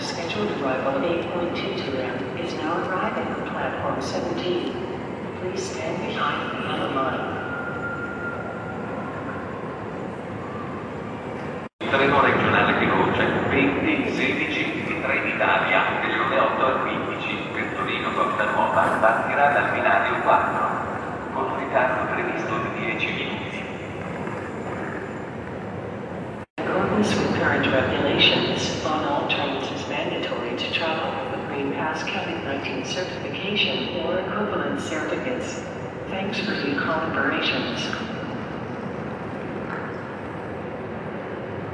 scheduled arrival of 8.22 am is now arriving on platform 17. Please stand behind the yellow line. Treno regionale Croce 20 16 di Trenitalia delle ore 8 e 15 per Torino Costa Nuova partirà dal binario 4 con un ritardo previsto di 10 minuti. In accordance with current regulations, on all Pass COVID-19 certification or equivalent certificates. Thanks for your collaborations.